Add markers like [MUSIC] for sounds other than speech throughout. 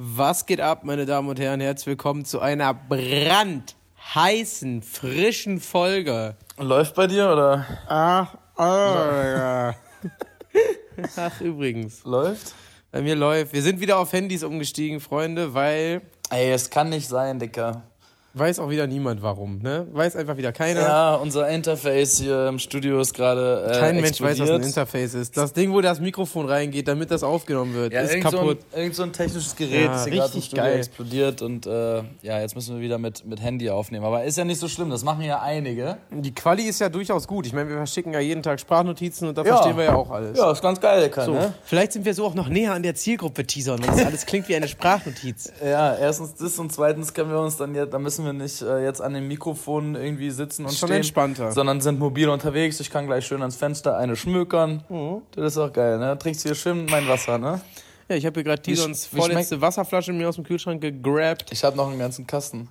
Was geht ab, meine Damen und Herren? Herzlich willkommen zu einer brandheißen, frischen Folge. Läuft bei dir oder? Ach, ah, [LAUGHS] Ach, übrigens. Läuft? Bei mir läuft. Wir sind wieder auf Handys umgestiegen, Freunde, weil Ey, es kann nicht sein, Dicker. Weiß auch wieder niemand warum, ne? Weiß einfach wieder keiner. Ja, unser Interface hier im Studio ist gerade. Äh, Kein Mensch weiß, was ein. Interface ist. Das Ding, wo das Mikrofon reingeht, damit das aufgenommen wird, Ja, ist irgend so, ein, kaputt. irgend so ein technisches Gerät Ja, ist hier gerade im richtig Studio geil. explodiert und äh, ja, jetzt müssen wir wieder mit, mit Handy aufnehmen. Aber ist ja nicht so schlimm, das machen ja einige. Die Quali ist ja durchaus gut. Ich meine, wir verschicken ja jeden Tag Sprachnotizen und da Ja. verstehen wir ja auch alles. Ja, ist ganz geil, Dicker, So, ne? Vielleicht sind wir so auch noch näher an der Zielgruppe teasern, weil das alles klingt wie eine Sprachnotiz. Ja, erstens das und zweitens können wir uns dann jetzt, da müssen wir nicht äh, jetzt an dem Mikrofon irgendwie sitzen und Schon stehen, entspannter. sondern sind mobil unterwegs. Ich kann gleich schön ans Fenster eine schmökern. Mhm. Das ist auch geil, ne? Trinkst hier schön mein Wasser, ne? Ja, ich habe hier gerade Tisons wie vorletzte Wasserflasche mir aus dem Kühlschrank gegrabt. Ich habe noch einen ganzen Kasten.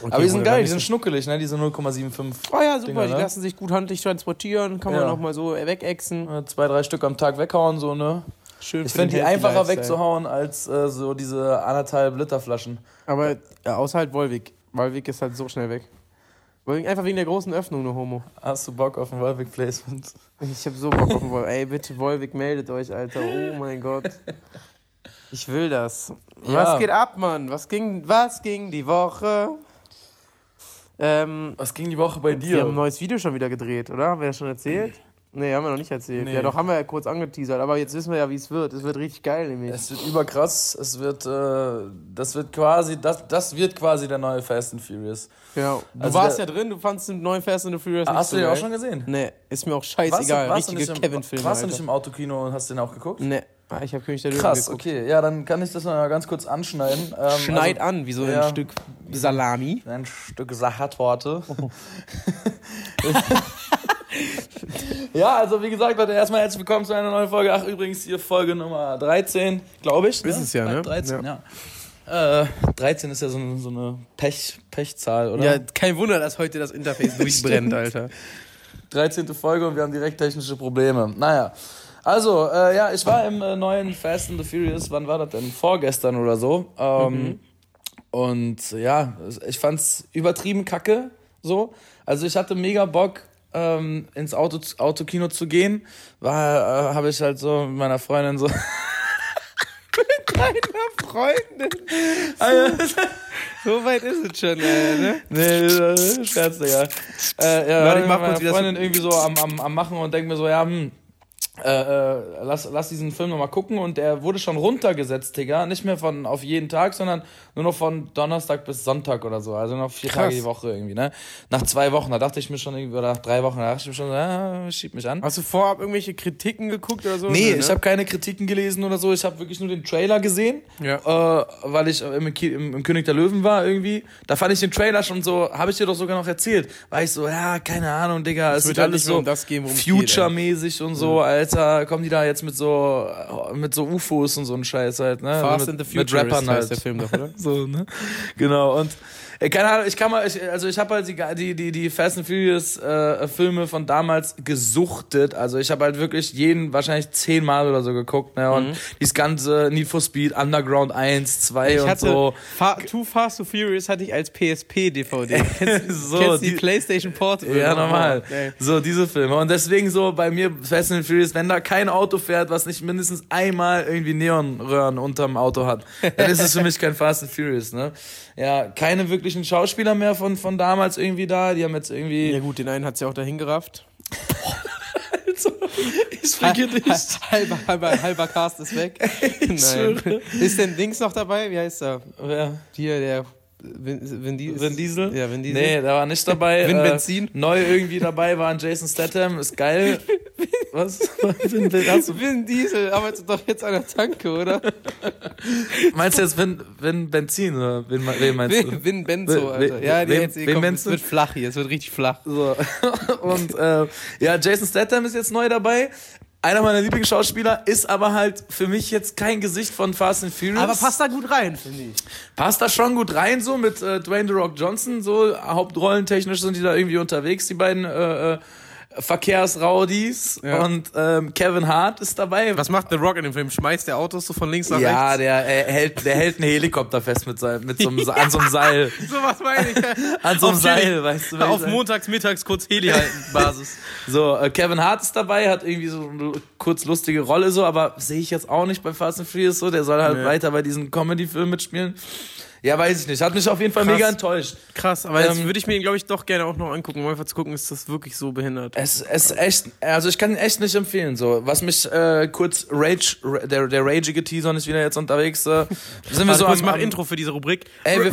Okay, Aber die sind geil, die sind schnuckelig, ne? Diese 0,75. Oh ja, super, Dinger, die ne? lassen sich gut handlich transportieren, kann man Ja. auch mal so wegexen. Zwei, drei Stück am Tag weghauen, so, ne? Schön Ich finde die einfacher Lifestyle. wegzuhauen als äh, so diese anderthalb Liter Flaschen. Aber ja, außer halt Wolwig. Wolwig ist halt so schnell weg. Wolwig, einfach wegen der großen Öffnung, nur Homo. Hast du Bock auf ein Wolvik Placement? Ich hab so Bock auf den Wolwig. Ey, bitte, Wolwig, meldet euch, Alter. Oh mein Gott. Ich will das. Ja. Was geht ab, Mann? Was ging, was ging die Woche? Ähm, Was ging die Woche bei wir haben ein dir? neues Video schon wieder gedreht, oder? Haben wir das schon erzählt? Nee, haben wir noch nicht erzählt. Nee. Ja, doch, haben wir ja kurz angeteasert. Aber jetzt wissen wir ja, wie es wird. Es wird richtig geil, nämlich. Es wird überkrass. Es wird, äh, das wird quasi, das, das wird quasi der neue Fast and Furious. Ja. Du Also warst ja drin, du fandst den neuen Fast and the Furious Hast du den auch schon gesehen? Nee, ist mir auch Warst scheißegal. warst du Richtige Kevin-Filme. Warst du nicht im Autokino und hast den auch geguckt? Nee, ich habe König der Löwen Krass, geguckt. okay. Ja, dann kann ich das mal ganz kurz anschneiden. Ähm, Schneid also, an, wie so ja. ein Stück Salami. Ein Stück Sachertorte. [LAUGHS] ja, also wie gesagt, Leute, erstmal herzlich willkommen zu einer neuen Folge. Ach, übrigens hier Folge Nummer 13, glaube ich. Ist es ja, ne? 13, ja. Äh, 13 ist ja so, eine- so eine Pech, Pechzahl, oder? Ja, kein Wunder, dass heute das Interface [LAUGHS] durchbrennt, Alter. 13. Folge und wir haben direkt technische Probleme. Naja. Also, äh, ja, ich war im äh, neuen Fast and the Furious, wann war das denn? Vorgestern oder so. Ähm, Und ja, ich fand's übertrieben kacke, so. Also ich hatte mega Bock, ähm, ins Auto, Autokino zu gehen. War, äh, habe ich halt so mit meiner Freundin so. [LAUGHS] Deiner Freundin. Alter, So weit ist es schon, Alter, ne? Nee, äh, Scherz, Digga. Äh, ja, Warte, ich mit mach meiner kurz wieder Freundin irgendwie so am, am, am Machen und denk mir so, ja, hm, äh, äh, lass, lass diesen Film nochmal gucken und der wurde schon runtergesetzt, Digga. Nicht mehr von auf jeden Tag, sondern nur noch von Donnerstag bis Sonntag oder so. Also noch vier Krass. Tage die Woche irgendwie, ne? Nach zwei Wochen, da dachte ich mir schon irgendwie, oder nach drei Wochen, da dachte ich mir schon, ja, schieb mich an. Hast du vorab irgendwelche Kritiken geguckt oder so? Nee, ne? ich habe keine Kritiken gelesen oder so. Ich habe wirklich nur den Trailer gesehen, Ja. äh, weil ich im, im, im König der Löwen war irgendwie. Da fand ich den Trailer schon so, habe ich dir doch sogar noch erzählt. War ich so, ja, keine Ahnung, Digga. Es wird halt alles so um das worum Future-mäßig und so, Alter. Kommen die da jetzt mit so mit so UFOs und so ein Scheiß halt, ne? Fast mit, and the mit Futurist Rappern halt. der Film doch, oder? [LAUGHS] So, ne? Genau, und keine Ahnung, ich kann mal, ich, also ich habe halt die, die, die, die Fast and Furious äh, Filme von damals gesuchtet. Also ich habe halt wirklich jeden wahrscheinlich zehnmal oder so geguckt, ne? Und dieses ganze Need for Speed, Underground 1, 2 Mhm. Ich und hatte so. Fa Too Fast to Furious hatte ich als PSP-DVD. [LAUGHS] So, kennst die, die- PlayStation Portable? Ja, normal. Oh, ey. So, diese Filme. Und deswegen so bei mir Fast and Furious, wenn da kein Auto fährt, was nicht mindestens einmal irgendwie Neonröhren unterm Auto hat, dann ist es für mich kein Fast and Furious, ne? Ja, keine wirklichen Schauspieler mehr von, von damals irgendwie da. Die haben jetzt irgendwie. Ja gut, den einen hat's ja auch dahin gerafft. [LAUGHS] ich fick dich. halber, halber, halber Cast ist weg. [LAUGHS] Nein. Ist denn Dings noch dabei? Wie heißt er? Wer? Hier, der Vin, Vin, Diesel. Vin Diesel? Ja, Vin Diesel. Nee, der war nicht dabei. [LAUGHS] Vin Äh, Benzin? Neu irgendwie dabei war ein Jason Statham, ist geil. Was? [LAUGHS] Vin, Vin, hast du, Vin Diesel arbeitet doch jetzt an der Tanke, oder? meinst du jetzt Vin, Vin Benzin oder wen, wen meinst du? Vin, Vin Benzo, Alter. wen- Ja, die wen- jetzt, wen komm, es wird flach hier, es wird richtig flach. So. [LAUGHS] Und äh, ja, Jason Statham ist jetzt neu dabei. Einer meiner Lieblingsschauspieler ist aber halt für mich jetzt kein Gesicht von Fast and Furious. Aber passt da gut rein, finde ich. passt da schon gut rein, so mit äh, Dwayne The Rock Johnson. So hauptrollentechnisch sind die da irgendwie unterwegs, die beiden äh, äh, Verkehrsraudis Ja. und ähm, Kevin Hart ist dabei. Was macht The Rock in dem Film? Schmeißt der Autos so von links nach ja, rechts? der äh, hält, der hält einen Helikopter fest mit, seinem, mit so einem, [LAUGHS] an so einem Seil. So was meine ich. [LAUGHS] An so einem Auf Chili. Seil, weißt du, Auf montags, mittags kurz Heli halten, [LAUGHS] Basis. So, äh, Kevin Hart ist dabei, hat irgendwie so eine kurz lustige Rolle so, aber sehe ich jetzt auch nicht bei Fast and Furious so. Der soll halt Nee. weiter bei diesen Comedy-Filmen mitspielen. Ja, weiß ich nicht. Hat mich auf jeden Fall Krass. mega enttäuscht. Krass, aber jetzt Ähm, würde ich mir, glaube ich, doch gerne auch noch angucken, um einfach zu gucken, ist das wirklich so behindert. Es ist echt, also ich kann ihn echt nicht empfehlen. So, was mich äh, kurz Rage, ra- der der rageige Teaser ist wieder jetzt unterwegs. Äh, [LAUGHS] sind wir so am, mach am Intro für diese Rubrik. Ey, wir-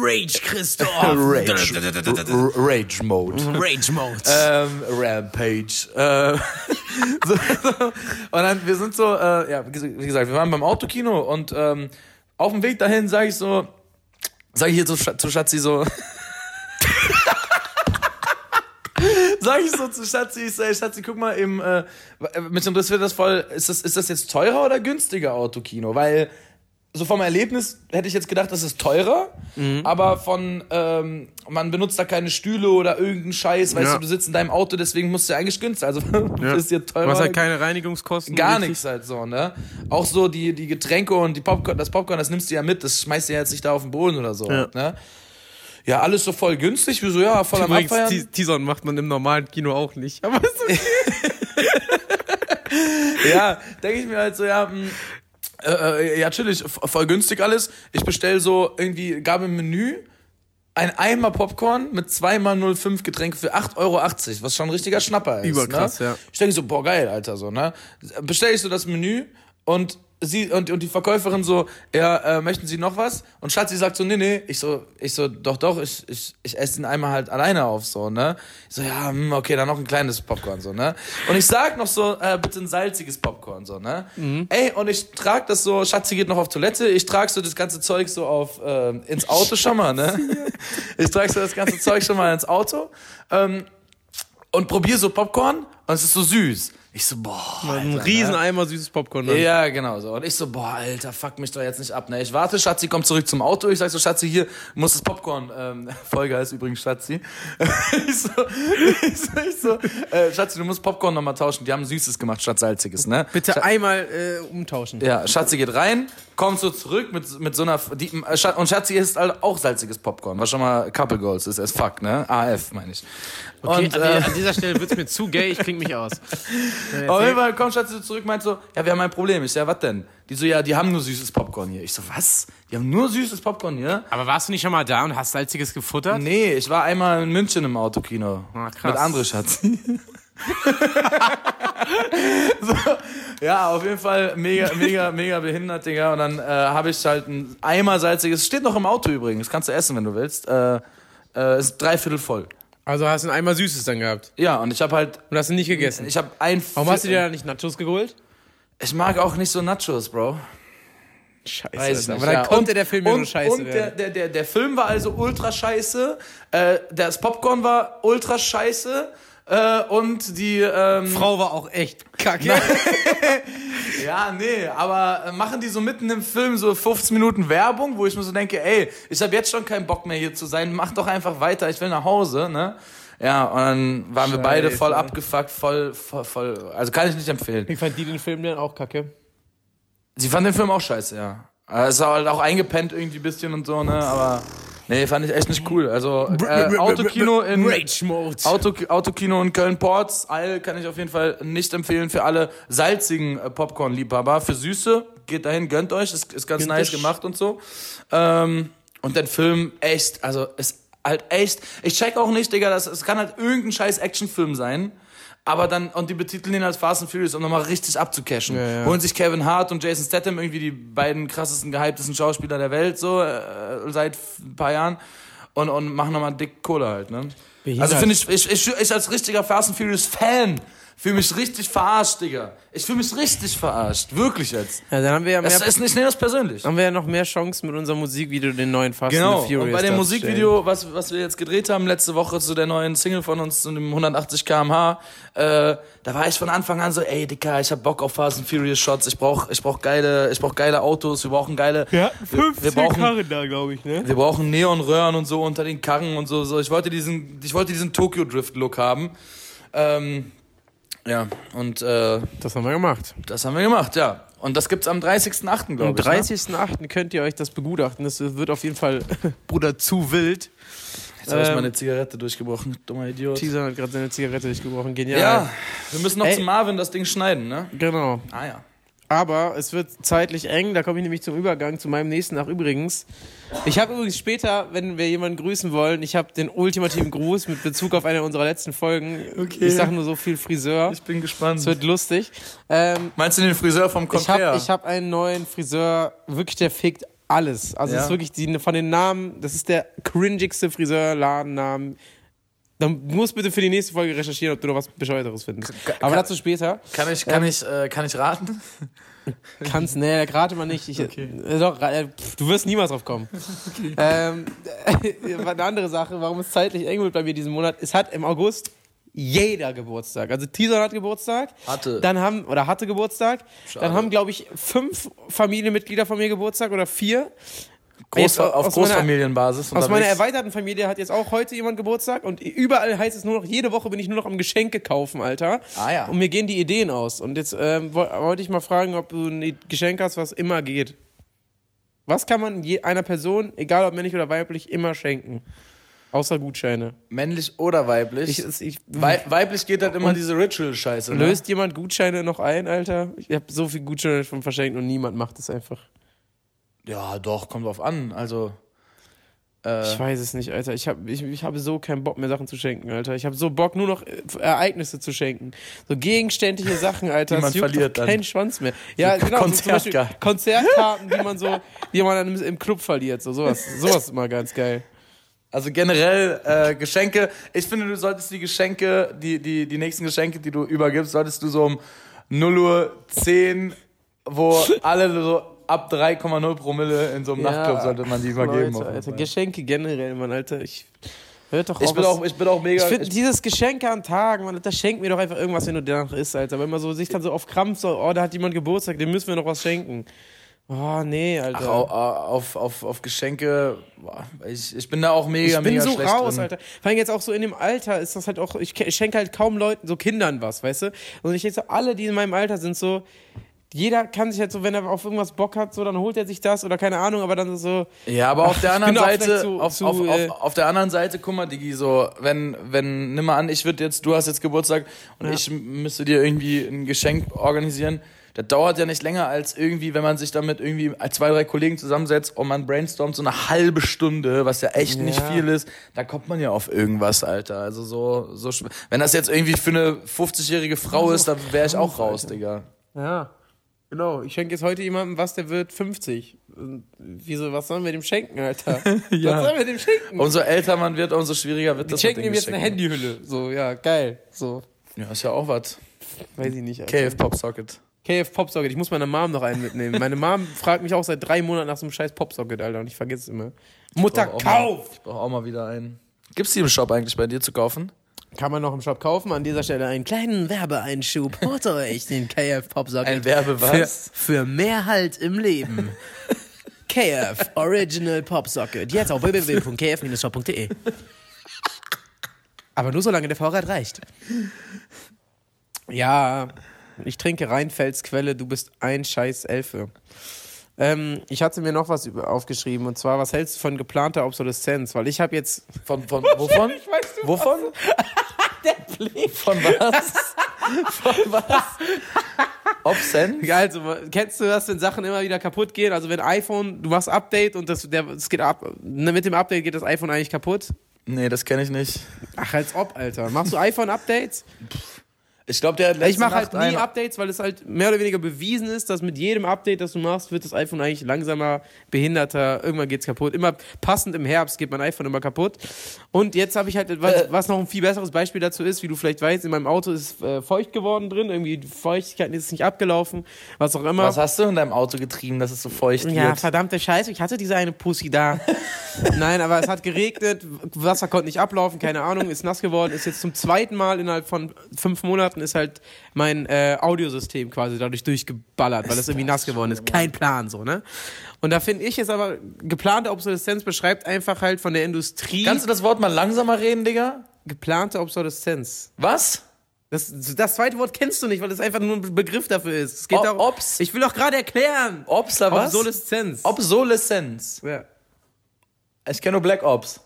Rage, Christoph. [LAUGHS] Rage, Rage Mode. [LAUGHS] Rage Mode. ähm, Rampage. Äh, so, und dann, wir sind so, äh, ja, wie gesagt, wir waren beim Autokino und ähm, auf dem Weg dahin sage ich so, sage ich hier zu, zu Schatzi so, [LAUGHS] sag ich so zu Schatzi, ich sag, Schatzi, guck mal, im, äh, mich interessiert das voll, ist das, ist das jetzt teurer oder günstiger Autokino? Weil so vom Erlebnis hätte ich jetzt gedacht, das ist teurer, aber von, ähm, man benutzt da keine Stühle oder irgendeinen Scheiß, weißt Ja. du, du sitzt in deinem Auto, deswegen musst du ja eigentlich günstiger, also [LAUGHS] ist dir teurer. Du hast halt keine Reinigungskosten. Gar nichts halt so, ne? Auch so die, die Getränke und die Popcorn, das Popcorn, das nimmst du ja mit, das schmeißt du ja jetzt nicht da auf den Boden oder so, Ja. ne? Ja, alles so voll günstig, wie so, ja, voll am Übrigens, Abfeiern. Teasern macht man im normalen Kino auch nicht. [LAUGHS] Aber [LAUGHS] ist okay. ja, denke ich mir halt so, ja, mh, äh, äh, ja, chillig, voll günstig alles. Ich bestell so irgendwie, gab im Menü ein Eimer Popcorn mit zweimal 05 Getränke für 8,80 Euro, was schon ein richtiger Schnapper ist. Überkrass, ne? ja. Ich denke so, boah, geil, Alter, so, ne? Bestell ich so das Menü und sie und, und die Verkäuferin so, ja, äh, möchten Sie noch was? Und Schatzi sagt so, nee, nee. Ich so, ich so, doch, doch, ich, ich, ich esse den einmal halt alleine auf, so, ne? Ich so, ja, hm, okay, dann noch ein kleines Popcorn, so, ne? Und ich sag noch so, äh, bitte ein salziges Popcorn, so, ne? Ey, und ich trag das so, Schatzi geht noch auf Toilette, ich trag so das ganze Zeug so auf, äh, ins Auto schon mal, ne? [LAUGHS] Ich trag so das ganze Zeug schon mal ins Auto, ähm, und probier so Popcorn und es ist so süß. Ich so, boah. Ein Alter, ne? Rieseneimer süßes Popcorn. Dann. Ja, genau so. Und ich so, boah, Alter, fuck mich doch jetzt nicht ab. Ne? Ich warte, Schatzi kommt zurück zum Auto. Ich sag so, Schatzi, hier muss das Popcorn. Ähm, [LAUGHS] Folge heißt übrigens Schatzi. [LAUGHS] ich so, ich so, ich so äh, Schatzi, du musst Popcorn nochmal tauschen. Die haben Süßes gemacht statt Salziges, ne? Bitte einmal äh, umtauschen. Ja, Schatzi geht rein, kommt so zurück mit, mit so einer. Die, äh, und Schatzi isst halt auch salziges Popcorn, was schon mal Couple Goals ist, as fuck, ne? AF, meine ich. Okay, und, an, äh, an dieser Stelle wird es mir zu gay, ich kling mich aus. [LAUGHS] Auf jeden Fall kommt Schatzi so zurück, meint so, ja, wir haben ein Problem. Ich so, ja, was denn? Die so, ja, die haben nur süßes Popcorn hier. Ich so, was? Die haben nur süßes Popcorn hier? Aber warst du nicht schon mal da und hast salziges gefuttert? Nee, ich war einmal in München im Autokino. Ah, krass. Mit André Schatzi. [LAUGHS] so, ja, auf jeden Fall mega, mega, mega behindert, Digga. Und dann äh, habe ich halt ein Eimer salziges. Steht noch im Auto übrigens. Kannst du essen, wenn du willst. Äh, äh, ist dreiviertel voll. Also hast du ein Eimer süßes dann gehabt Ja, und ich habe halt. und hast du nicht gegessen. Ich habe ein. Warum hast du dir da nicht Nachos geholt? Ich mag auch nicht so Nachos, Bro. Scheiße. Weiß nicht, Aber dann ja. konnte der Film ja und, nur scheiße Und der, werden. der, der, der Film war also ultra scheiße. Äh, das Popcorn war ultra scheiße. Äh, und die. Ähm, Frau war auch echt kacke. [LAUGHS] ja, nee, aber äh, machen die so mitten im Film so 15 Minuten Werbung, wo ich mir so denke, ey, ich habe jetzt schon keinen Bock mehr hier zu sein, mach doch einfach weiter, ich will nach Hause, ne? Ja, und dann waren wir beide voll Scheiße. abgefuckt, voll, voll, voll, also kann ich nicht empfehlen. Wie fand die den Film denn auch kacke? Sie fand den Film auch scheiße, ja. Es war halt auch eingepennt irgendwie ein bisschen und so, ne, aber nee, fand ich echt nicht cool. Also, äh, Autokino in, Rage Mode. Auto, Autokino in Köln-Ports, Eil kann ich auf jeden Fall nicht empfehlen für alle salzigen äh, Popcorn-Liebhaber. Für Süße, geht dahin, gönnt euch, ist, ist ganz nice gemacht und so. Ähm, und der Film echt, also ist halt echt, ich check auch nicht, Digga, das, es kann halt irgendein scheiß Actionfilm sein. Aber dann, und die betiteln ihn als Fast and Furious, um nochmal richtig abzucashen. Ja, ja. Holen sich Kevin Hart und Jason Statham, irgendwie die beiden krassesten, gehyptesten Schauspieler der Welt, so, äh, seit ein paar Jahren. Und, und machen nochmal dick Kohle halt, ne? Behindert. Also finde ich, ich, ich, ich als richtiger Fast and Furious Fan fühle mich richtig verarscht, Digga. Ich fühle mich richtig verarscht. Wirklich jetzt. Ja, dann haben wir ja mehr, Das ist, ich nehme das persönlich. haben wir ja noch mehr Chancen mit unserem Musikvideo, den neuen Fast Genau. and the Furious. Und bei dem. Musikvideo, was, was wir jetzt gedreht haben, letzte Woche zu der neuen Single von uns, zu dem 180 km/h, äh, da war ich von Anfang an so, ey, Dicker, ich hab Bock auf Fast and Furious Shots, ich brauch, ich brauch geile, ich brauch geile Autos, wir brauchen geile, Ja, wir, 15 wir brauchen, Karren da, glaube ich, ne? wir brauchen Neonröhren und so unter den Karren und so, so. Ich wollte diesen, ich wollte diesen Tokyo Drift Look haben. Ähm, ja, und äh, Das haben wir gemacht. das haben wir gemacht, ja. Und das gibt's am 30.08., Am glaube ich. Ne? 30.08. könnt ihr euch das begutachten. Das wird auf jeden Fall, [LAUGHS] Bruder, zu wild. Jetzt habe ich Ähm, meine Zigarette durchgebrochen, dummer Idiot. Teaser hat gerade seine Zigarette durchgebrochen. Genial. Ja, wir müssen noch Ey. zu Marvin das Ding schneiden, ne? Genau. Ah ja. Aber es wird zeitlich eng, da komme ich nämlich zum Übergang zu meinem nächsten nach übrigens. Ich habe übrigens später, wenn wir jemanden grüßen wollen, ich habe den ultimativen Gruß mit Bezug auf eine unserer letzten Folgen. Okay. Ich sage nur so viel Friseur. Ich bin gespannt. Es wird lustig. Ähm, Meinst du den Friseur vom ich habe hab einen neuen Friseur, wirklich der fickt alles. Also Ja. es ist wirklich die, von den Namen, das ist der cringigste Friseurladennamen. Dann musst bitte für die nächste Folge recherchieren, ob du noch was Bescheuerteres findest. Aber dazu später. Kann ich, kann ich, äh, kann ich raten? [LAUGHS] Kannst, nee, rate mal nicht. Ich, Okay. äh, doch, äh, pff, du wirst niemals drauf kommen. [LAUGHS] Ähm, [LAUGHS] eine andere Sache, warum es zeitlich eng wird bei mir diesen Monat, es hat im August jeder Geburtstag. Also Tison hat Geburtstag. Hatte. Dann haben, oder hatte Geburtstag. Schade. Dann haben, glaube ich, fünf Familienmitglieder von mir Geburtstag oder vier. Groß, Jetzt auf aus meiner- Großfamilienbasis. Aus meiner erweiterten Familie hat jetzt auch heute jemand Geburtstag und überall heißt es nur noch, jede Woche bin ich nur noch am Geschenke kaufen, Alter. Ah, ja. Und mir gehen die Ideen aus. Und jetzt ähm, wo- wollte ich mal fragen, ob du ein Geschenk hast, was immer geht. Was kann man einer Person, egal ob männlich oder weiblich, immer schenken? Außer Gutscheine. Männlich oder weiblich? Ich, ich, Wei weiblich geht halt immer diese Ritual-Scheiße. Ne? löst jemand Gutscheine noch ein, Alter? Ich habe so viel Gutscheine schon verschenkt und niemand macht es einfach. Ja, doch, kommt drauf an. Also. Äh, Ich weiß es nicht, Alter. Ich, hab, ich, ich habe so keinen Bock mehr Sachen zu schenken, Alter. Ich habe so Bock, nur noch äh, Ereignisse zu schenken. So gegenständliche Sachen, Alter. Die man juckt verliert doch dann. keinen Schwanz mehr. Ja, So genau. So Beispiel Konzertkarten. Konzertkarten, die man so, die man dann im, im Club verliert. So sowas, sowas ist immer ganz geil. Also generell äh, Geschenke. Ich finde, du solltest die Geschenke, die, die, die nächsten Geschenke, die du übergibst, solltest du so um 0 Uhr 10, wo alle so ab 3,0 Promille in so einem Nachtclub sollte man die übergeben. auf Leute, jeden Alter. Geschenke generell, Mann, Alter. Ich hört doch Ich auf, bin, was- auch, ich bin auch mega. Ich finde dieses Geschenke an Tagen, man, das schenkt mir doch einfach irgendwas, wenn du danach isst, Alter. Wenn man so sich dann so auf Krampf so, oh, da hat jemand Geburtstag, dem müssen wir noch was schenken. Oh, nee, Alter. Ach, au- au- auf, auf, auf Geschenke, ich, ich bin da auch mega, ich bin mega so schlecht raus, drin. Alter. Vor allem jetzt auch so in dem Alter ist das halt auch, ich ke- schenke halt kaum Leuten, so Kindern was, weißt du? Und ich denke so, alle, die in meinem Alter sind, so, jeder kann sich halt so, wenn er auf irgendwas Bock hat, so, dann holt er sich das oder keine Ahnung, aber dann so, Ja, aber auf der [LAUGHS] anderen Seite, zu- auf, zu, auf, äh, auf, auf der anderen Seite, guck mal, Digi, so, wenn, wenn, nimm mal an, ich würde jetzt, du hast jetzt Geburtstag und Ja. ich müsste dir irgendwie ein Geschenk organisieren. Das dauert ja nicht länger als irgendwie, wenn man sich damit irgendwie als zwei, drei Kollegen zusammensetzt und man brainstormt so eine halbe Stunde, was ja echt nicht Ja. viel ist, da kommt man ja auf irgendwas, Alter. Also so, so, wenn das jetzt irgendwie für eine 50-jährige Frau ist, dann wäre ich auch raus, Digga. ja. Genau, ich schenke jetzt heute jemandem was, der wird 50. Und Wieso, was sollen wir dem schenken, Alter? [LAUGHS] Ja. Was sollen wir dem schenken? Umso älter man wird, umso schwieriger wird Wir das. schenken mit den ihm jetzt eine Geschenken. Handyhülle. So, ja, geil. So, Ja, ist ja auch was. weiß ich nicht. Alter. KF Popsocket. KF Popsocket, ich muss meiner Mom noch einen mitnehmen. Meine Mom [LAUGHS] fragt mich auch seit drei Monaten nach so einem scheiß Popsocket, Alter, und ich vergesse es immer. Mutter, Brauch auch mal- kauf! Ich brauche auch mal wieder einen. Gibt's die im Shop eigentlich bei dir zu kaufen? Kann man noch im Shop kaufen. An dieser Stelle einen kleinen Werbeeinschub. Holt [LAUGHS] euch den KF Popsocket. Ein Werbe für, was? für mehr Halt im Leben. [LAUGHS] KF Original Popsocket. Jetzt auf www.kf-shop.de. Aber nur solange der Vorrat reicht. Ja, ich trinke Rheinfelds Quelle, du bist ein scheiß Elfe. Ähm, ich hatte mir noch was aufgeschrieben und zwar, was hältst du von geplanter Obsoleszenz? Weil ich habe jetzt. Von, von, wovon? [LAUGHS] Ich weiß, du Wovon? [LAUGHS] der Blick. Von was? Von was? Obscent? Also, kennst du das, wenn Sachen immer wieder kaputt gehen? Also, wenn iPhone, du machst Update und das, der, es geht ab, ne, mit dem Update geht das iPhone eigentlich kaputt? Nee, das kenne ich nicht. Ach, als ob, Alter. Machst du iPhone-Updates? Ich glaube, der hat letzte Ich mache halt nie Updates, weil es halt mehr oder weniger bewiesen ist, dass mit jedem Update, das du machst, wird das iPhone eigentlich langsamer, behinderter, irgendwann geht's kaputt. Immer passend im Herbst geht mein iPhone immer kaputt. Und jetzt habe ich halt, was, Äh. was noch ein viel besseres Beispiel dazu ist, wie du vielleicht weißt, in meinem Auto ist äh, feucht geworden drin, irgendwie die Feuchtigkeit ist nicht abgelaufen, was auch immer. Was hast du in deinem Auto getrieben, dass es so feucht Ja, wird? verdammte Scheiße, ich hatte diese eine Pussy da. [LAUGHS] Nein, aber es hat geregnet, Wasser konnte nicht ablaufen, keine Ahnung, ist nass geworden, ist jetzt zum zweiten Mal innerhalb von fünf Monaten ist halt mein äh, Audiosystem quasi dadurch durchgeballert, weil es irgendwie nass geworden ist. Kein Plan so, ne? Und da finde ich es aber, geplante Obsoleszenz beschreibt einfach halt von der Industrie Kannst du das Wort mal langsamer reden, Digga? geplante Obsoleszenz. Was? Das, das zweite Wort kennst du nicht, weil das einfach nur ein Begriff dafür ist. Es geht O- darum, Obs- ich will doch gerade erklären. Da was? Obsoleszenz. Obsoleszenz. ja. Ich kenne nur Black Ops.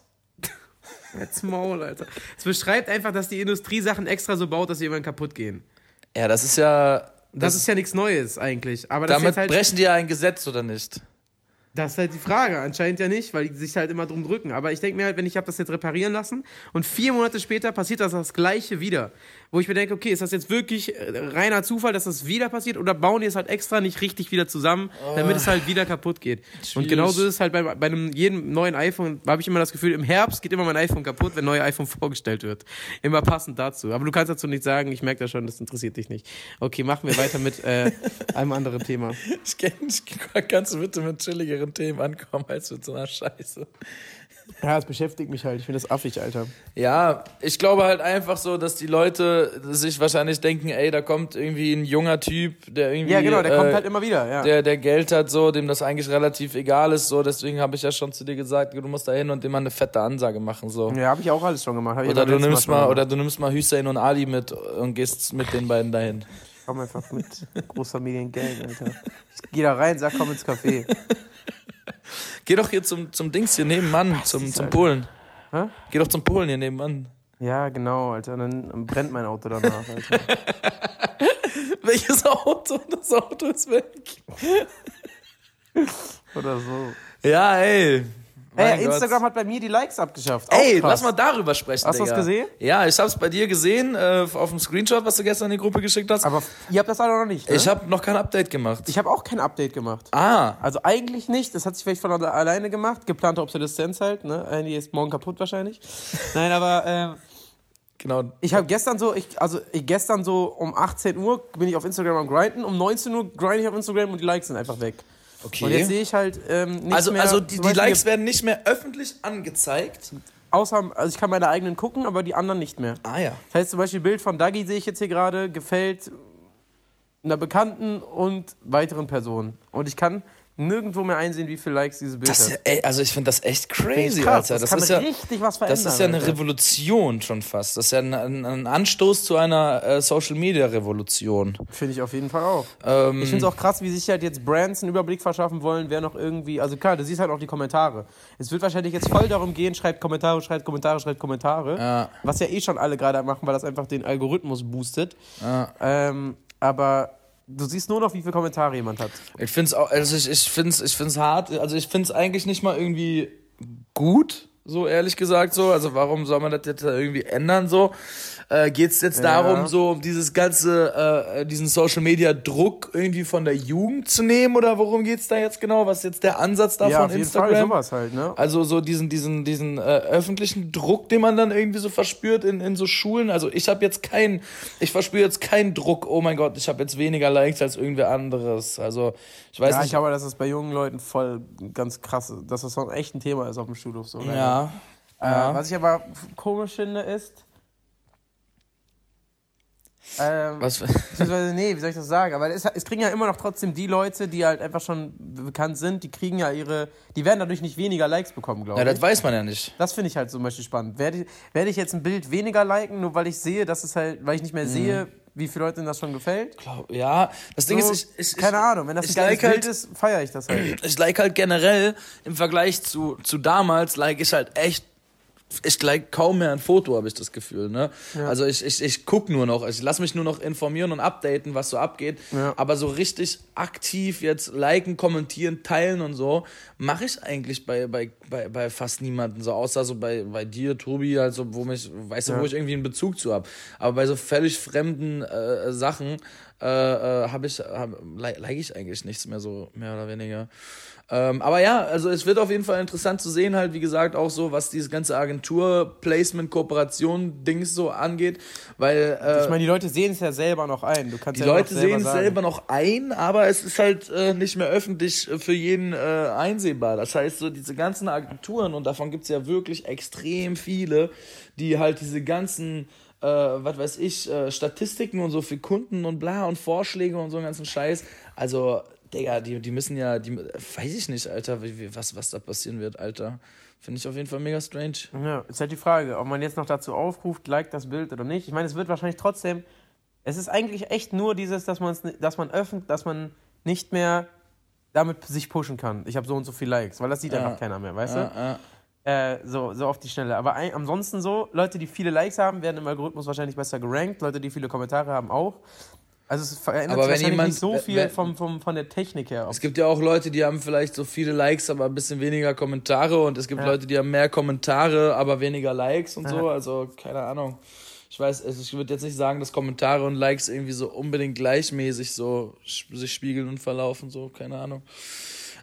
Jetzt Maul, Alter. Es beschreibt einfach, dass die Industrie Sachen extra so baut, dass sie irgendwann kaputt gehen. Ja, das ist ja. Das, ist ja nichts Neues eigentlich. Aber das damit halt, brechen die ja ein Gesetz oder nicht? das ist halt die Frage. Anscheinend ja nicht, weil die sich halt immer drum drücken. Aber ich denke mir halt, wenn ich habe das jetzt reparieren lassen und vier Monate später passiert das das Gleiche wieder. Wo ich mir denke, okay, ist das jetzt wirklich äh, reiner Zufall, dass das wieder passiert oder bauen die es halt extra nicht richtig wieder zusammen, damit es halt wieder kaputt geht. Und Schwierig. genauso ist es halt bei, bei einem jedem neuen iPhone, habe ich immer das Gefühl, im Herbst geht immer mein iPhone kaputt, wenn ein neues iPhone [LAUGHS] vorgestellt wird. Immer passend dazu. Aber du kannst dazu nichts sagen, ich merke das schon, das interessiert dich nicht. Okay, machen wir weiter mit äh, [LAUGHS] einem anderen Thema. Ich kenn, ich, kannst du bitte mit chilligeren Themen ankommen als mit so einer Scheiße? [LAUGHS] Ja, das beschäftigt mich halt. Ich finde das affig, Alter. Ja, ich glaube halt einfach so, dass die Leute sich wahrscheinlich denken, ey, da kommt irgendwie ein junger Typ, der irgendwie. Ja, genau, der kommt äh, halt immer wieder, ja. der, der Geld hat, so, dem das eigentlich relativ egal ist, so, deswegen habe ich ja schon zu dir gesagt, du musst da hin und dem mal eine fette Ansage machen, so. Ja, habe ich auch alles schon gemacht. Hab ich Oder du nimmst mal, gemacht. oder du nimmst mal Hüseyin und Ali mit und gehst mit den beiden dahin. Komm einfach mit Großfamiliengang, Alter. Ich geh da rein, sag, komm ins Café. [LAUGHS] [LAUGHS] Geh doch hier zum, zum Dings hier nebenan, zum, ist zum Alter. Polen. Hä? Geh doch zum Polen hier nebenan. Ja, genau, Alter. Dann brennt mein Auto danach, Alter. [LAUGHS] Welches Auto? Das Auto ist weg. Oder so. Ja, ey. Ey, Gott. Instagram hat bei mir die Likes abgeschafft. Auch Ey, krass. lass mal darüber sprechen. Hast du das gesehen? Ja, ich hab's bei dir gesehen, äh, auf dem Screenshot, was du gestern in die Gruppe geschickt hast. Aber ihr habt das alle noch nicht, ne? ich habe noch kein Update gemacht. Ich habe auch kein Update gemacht. ah, Also eigentlich nicht, das hat sich vielleicht von alle- alleine gemacht. Geplante Obsoleszenz halt, ne? Handy ist morgen kaputt wahrscheinlich. [LAUGHS] Nein, aber ähm, genau. ich habe gestern so, ich, also ich, gestern so um 18 Uhr bin ich auf Instagram am grinden, um 19 Uhr grind ich auf Instagram und die Likes sind einfach weg. Okay. Und jetzt sehe ich halt ähm, nichts also, mehr. also die, die Likes werden nicht mehr öffentlich angezeigt. Außer, also ich kann meine eigenen gucken, aber die anderen nicht mehr. Ah ja. Das heißt zum Beispiel Bild von Dagi sehe ich jetzt hier gerade, gefällt einer Bekannten und weiteren Personen. Und ich kann nirgendwo mehr einsehen, wie viele Likes dieses Bild Das ist ja, hat. ey, also ich finde das echt crazy, Krass, Alter. das, Das, ist ja, richtig was verändern. das ist ja eine Alter. Revolution schon fast. Das ist ja ein, ein, ein Anstoß zu einer äh, Social Media Revolution. Finde ich auf jeden Fall auch. Ähm, Ich finde es auch krass, wie sich halt jetzt Brands einen Überblick verschaffen wollen, wer noch irgendwie. Also klar, du siehst halt auch die Kommentare. Es wird wahrscheinlich jetzt voll darum gehen, schreibt Kommentare, schreibt Kommentare, schreibt Kommentare. Ja. Was ja eh schon alle gerade machen, weil das einfach den Algorithmus boostet. Ja. Ähm, aber du siehst nur noch, wie viele Kommentare jemand hat. Ich finde es also ich, ich find's, ich find's hart. Also ich finde es eigentlich nicht mal irgendwie gut, so ehrlich gesagt so. Also warum soll man das jetzt irgendwie ändern so? Äh, Geht es jetzt Ja. darum, so um dieses ganze, äh, diesen Social Media Druck irgendwie von der Jugend zu nehmen oder worum geht's da jetzt genau? Was ist jetzt der Ansatz da ja, auf jeden Instagram? Fall sowas halt, ne? Also so diesen, diesen, diesen äh, öffentlichen Druck, den man dann irgendwie so verspürt in, in so Schulen. Also ich habe jetzt keinen, ich verspüre jetzt keinen Druck, oh mein Gott, ich habe jetzt weniger Likes als irgendwer anderes. Also ich weiß Ja, ich nicht. glaube, dass es bei jungen Leuten voll ganz krass ist, dass das so echt ein Thema ist auf dem Schulhof. So, ja. Äh, ja. Was ich aber komisch finde, ist. Ähm, Was? Beziehungsweise, nee, wie soll ich das sagen? Aber es, es kriegen ja immer noch trotzdem die Leute, die halt einfach schon bekannt sind, die kriegen ja ihre. Die werden dadurch nicht weniger Likes bekommen, glaube Ja, ich. das weiß man ja nicht. Das finde ich halt zum Beispiel spannend. Werde ich, werde ich jetzt ein Bild weniger liken, nur weil ich sehe, dass es halt, weil ich nicht mehr sehe, wie viele Leuten das schon gefällt? Glaub- Ja, das Ding So, ist, ich, ich, keine Ahnung, wenn das ein geiles like Bild halt- ist, feiere ich das halt. [CLEARS THROAT] ich like halt generell im Vergleich zu, zu damals, like ich halt echt, ich like kaum mehr ein Foto, habe ich das Gefühl. Ne? Also ich, ich, ich guck nur noch, ich lass mich nur noch informieren und updaten, was so abgeht. Ja. Aber so richtig aktiv jetzt liken, kommentieren, teilen und so, mache ich eigentlich bei, bei, bei, bei fast niemanden. So außer so bei, bei dir, Tobi, also wo mich, weißt du, Ja. wo ich irgendwie einen Bezug zu habe. Aber bei so völlig fremden äh, Sachen äh, äh, habe ich, hab, like, like ich eigentlich nichts mehr so, mehr oder weniger. Ähm, aber ja, also es wird auf jeden Fall interessant zu sehen, halt, wie gesagt, auch so, was dieses ganze Agentur-Placement-Kooperation-Dings so angeht, weil äh, Ich meine, die Leute sehen es ja selber noch ein. Du kannst die ja Leute sehen es sagen. selber noch ein, aber es ist halt äh, nicht mehr öffentlich äh, für jeden äh, einsehbar. Das heißt, so diese ganzen Agenturen, und davon gibt es ja wirklich extrem viele, die halt diese ganzen, äh, was weiß ich, äh, Statistiken und so für Kunden und bla und Vorschläge und so einen ganzen Scheiß, also Digga, die, die müssen ja, die, weiß ich nicht, Alter, wie, was, was da passieren wird, Alter. Finde ich auf jeden Fall mega strange. Ja, ist halt die Frage, ob man jetzt noch dazu aufruft, liked das Bild oder nicht. Ich meine, es wird wahrscheinlich trotzdem. Es ist eigentlich echt nur dieses, dass, dass man öffnet, dass man nicht mehr damit sich pushen kann. Ich habe so und so viele Likes, weil das sieht Ja. einfach keiner mehr, weißt Ja, du? ja. Äh, so, so auf die Schnelle. Aber ein, ansonsten so, Leute, die viele Likes haben, werden im Algorithmus wahrscheinlich besser gerankt. Leute, die viele Kommentare haben, auch. Also es verändert Aber sich jemand- nicht so viel wenn- vom, vom, von der Technik her. Es gibt ja auch Leute, die haben vielleicht so viele Likes, aber ein bisschen weniger Kommentare. Und es gibt Ja. Leute, die haben mehr Kommentare, aber weniger Likes und so. Ja. Also, keine Ahnung. Ich weiß, ich würde jetzt nicht sagen, dass Kommentare und Likes irgendwie so unbedingt gleichmäßig so sich spiegeln und verlaufen, so, keine Ahnung.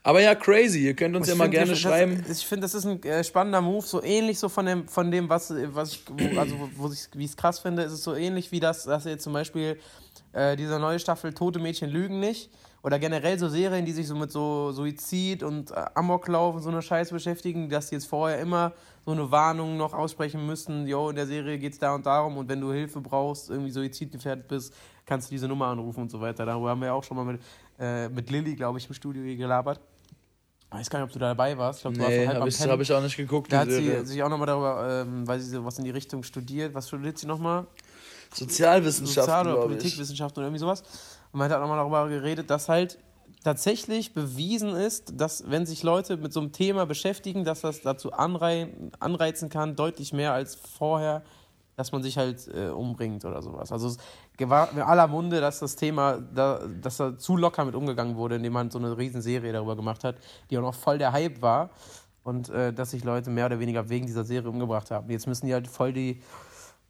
Aber ja, crazy. Ihr könnt uns ja Ich mal find, gerne das, schreiben. Ich finde, das ist ein äh, spannender Move, so ähnlich so von dem, von dem was, was ich, wo, also wo, wo ich, wie ich es krass finde, ist es so ähnlich wie das, dass jetzt zum Beispiel äh, diese neue Staffel Tote Mädchen lügen nicht oder generell so Serien, die sich so mit so Suizid und äh, Amoklauf und so einer Scheiße beschäftigen, dass die jetzt vorher immer so eine Warnung noch aussprechen müssen, jo, in der Serie geht es da und darum und wenn du Hilfe brauchst, irgendwie suizidgefährdet bist, kannst du diese Nummer anrufen und so weiter. Darüber haben wir auch schon mal mit, äh, mit Lilly, glaube ich, im Studio hier gelabert. Ich weiß gar nicht, ob du da dabei warst. Ich glaube, du warst Nee, halb habe am ich, Pennen. hab ich auch nicht geguckt. Da hat sie Serie. sich auch nochmal darüber, ähm, weil sie sowas in die Richtung studiert. Was studiert sie nochmal? Sozialwissenschaften, Sozial- oder. Politikwissenschaften oder irgendwie sowas. Und man hat auch nochmal darüber geredet, dass halt tatsächlich bewiesen ist, dass wenn sich Leute mit so einem Thema beschäftigen, dass das dazu anrei anreizen kann, deutlich mehr als vorher, dass man sich halt äh, umbringt oder sowas. Also es war in aller Munde, dass das Thema, da, dass da zu locker mit umgegangen wurde, indem man so eine Riesenserie darüber gemacht hat, die auch noch voll der Hype war und äh, dass sich Leute mehr oder weniger wegen dieser Serie umgebracht haben. Jetzt müssen die halt voll die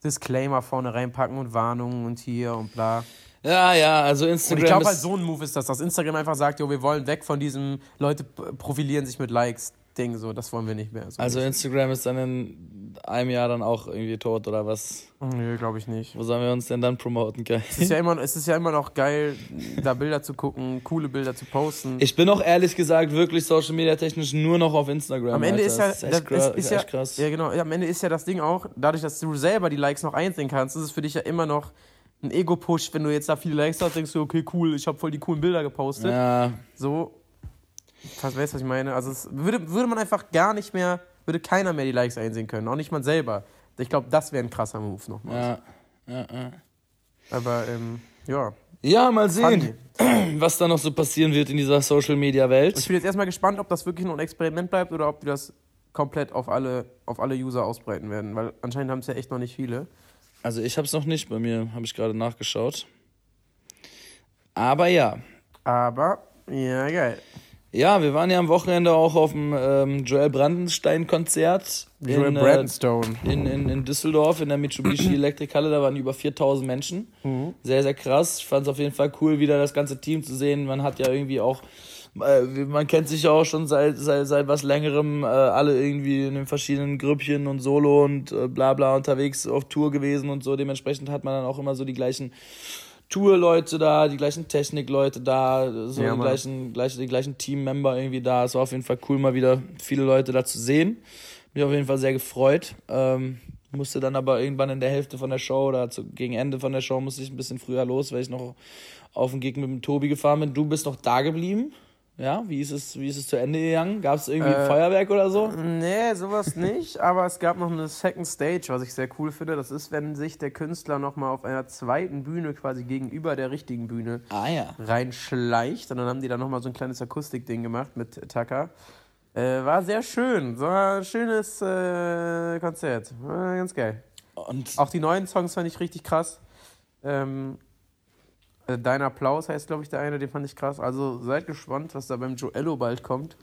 Disclaimer vorne reinpacken und Warnungen und hier und bla. Ja, ja, also Und Instagram ich glaube halt so ein Move ist das, dass Instagram einfach sagt, jo, wir wollen weg von diesem Leute profilieren sich mit Likes Ding, so, das wollen wir nicht mehr. So Also Instagram ist dann in einem Jahr dann auch irgendwie tot oder was? nee, glaube ich nicht. Wo sollen wir uns denn dann promoten, Kai? Es ist, ja immer, es ist ja immer noch geil, [LAUGHS] da Bilder zu gucken, coole Bilder zu posten. Ich bin auch ehrlich gesagt wirklich Social Media technisch nur noch auf Instagram. Am Ende Alter. ist ja, Das ist echt, das gra- ist, ist ja, echt krass. ja genau, am Ende ist ja das Ding auch, dadurch, dass du selber die Likes noch einsehen kannst, ist es für dich ja immer noch ein Ego-Push, wenn du jetzt da viele Likes hast, denkst du, okay, cool, ich habe voll die coolen Bilder gepostet. Ja, So, was weißt du, was ich meine? Also es würde, würde man einfach gar nicht mehr, würde keiner mehr die Likes einsehen können, auch nicht man selber. Ich glaube, das wäre ein krasser Move nochmal. ja, ja, ja. Aber, ähm, ja. Ja, mal sehen, Funny. [CLEARS THROAT] was da noch so passieren wird in dieser Social Media Ich bin jetzt erstmal gespannt, ob das wirklich nur ein Experiment bleibt oder ob die das komplett auf alle, auf alle User ausbreiten werden, weil anscheinend haben es ja echt noch nicht viele. Also ich hab's noch nicht, bei mir habe ich gerade nachgeschaut. Aber ja. Aber, ja, geil. Ja, wir waren ja am Wochenende auch auf dem ähm, Joel Brandenstein-Konzert. Joel in, äh, Brandenstone. in, in, in Düsseldorf in der Mitsubishi [CLEARS THROAT] Elektrikhalle, da waren über 4000 Menschen. Sehr, sehr krass. Ich fand es auf jeden Fall cool, wieder das ganze Team zu sehen. Man hat ja irgendwie auch, äh, man kennt sich ja auch schon seit, seit, seit was längerem, äh, alle irgendwie in den verschiedenen Grüppchen und Solo und äh, bla bla unterwegs auf Tour gewesen und so. Dementsprechend hat man dann auch immer so die gleichen Tour-Leute da, die gleichen Technik-Leute da, so Ja, die gleichen, gleich, die gleichen Team-Member irgendwie da. Es war auf jeden Fall cool, mal wieder viele Leute da zu sehen. Mich auf jeden Fall sehr gefreut. Ähm, musste dann aber irgendwann in der Hälfte von der Show oder zu, gegen Ende von der Show musste ich ein bisschen früher los, weil ich noch auf den Gig mit dem Tobi gefahren bin. Du bist noch da geblieben. Ja, wie ist es, wie ist es zu Ende gegangen? Gab es irgendwie Äh, Feuerwerk oder so? Nee, sowas nicht, aber es gab noch eine Second Stage, was ich sehr cool finde. Das ist, wenn sich der Künstler nochmal auf einer zweiten Bühne quasi gegenüber der richtigen Bühne Ah ja. reinschleicht. Und dann haben die da nochmal so ein kleines Akustikding gemacht mit Tucker. Äh, war sehr schön. So ein schönes äh, Konzert. War ganz geil. Und Auch die neuen Songs fand ich richtig krass. Ähm, äh, Dein Applaus heißt, glaube ich, der eine, den fand ich krass. Also seid gespannt, was da beim Joello bald kommt.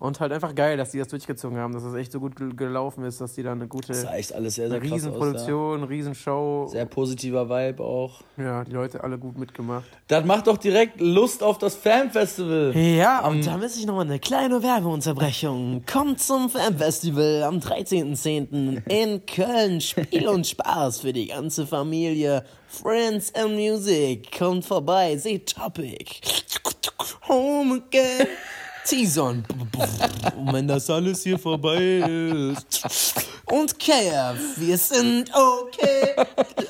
Und halt einfach geil, dass die das durchgezogen haben, dass das echt so gut gel- gelaufen ist, dass die da eine gute das sah echt alles sehr, sehr krass aus. Ja. Riesenproduktion, Riesenshow. Sehr positiver Vibe auch. Ja, die Leute alle gut mitgemacht. Das macht doch direkt Lust auf das Fanfestival. Ja, Am- und da muss ich nochmal eine kleine Werbeunterbrechung. Kommt zum Fanfestival am 13.10. in Köln. Spiel und Spaß für die ganze Familie. Friends and Music. Kommt vorbei, seht Topic. Home again. T-Zone. Und wenn das alles hier vorbei ist. Und KF, wir sind okay.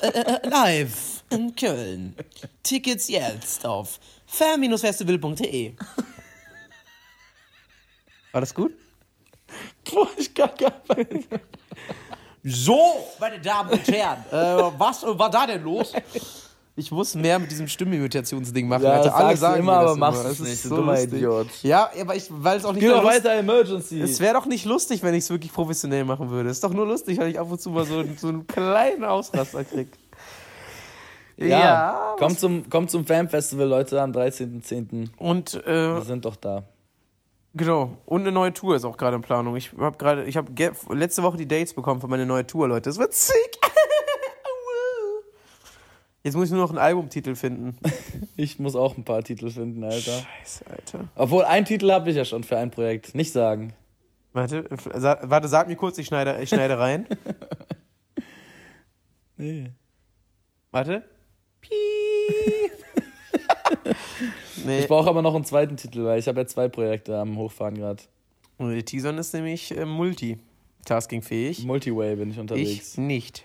Äh, live in Köln. Tickets jetzt auf fan-festival.de. War das gut? Boah, ich kann gar nicht. So, meine Damen und Herren, äh, was war da denn los? Ich muss mehr mit diesem Stimmimitationsding machen. Ja, Alter. Alle sagen immer, aber machst immer. es nicht, du so dummer lustig. Idiot. Ja, aber ich, weil es auch nicht Geh doch weiter, Emergency. Es wäre doch nicht lustig, wenn ich es wirklich professionell machen würde. Es ist doch nur lustig, weil ich ab und zu mal so, so einen kleinen Ausraster krieg. ja, kommt zum, kommt zum Fanfestival, Leute, am 13.10. Und äh, Wir sind doch da. genau. Und eine neue Tour ist auch gerade in Planung. Ich habe gerade, ich habe letzte Woche die Dates bekommen für meine neue Tour, Leute. Das wird sick. Jetzt muss ich nur noch einen Albumtitel finden. [LAUGHS] Ich muss auch ein paar Titel finden, Alter. Scheiße, Alter. Obwohl, einen Titel habe ich ja schon für ein Projekt. Nicht sagen. Warte, sa warte, sag mir kurz, ich schneide, ich schneide rein. [LAUGHS] Nee. Warte. [LAUGHS] Nee. Ich brauche aber noch einen zweiten Titel, weil ich habe ja zwei Projekte am Hochfahren gerade. Und die Teasern ist nämlich äh, multitaskingfähig. Multiway bin ich Ich unterwegs. nicht.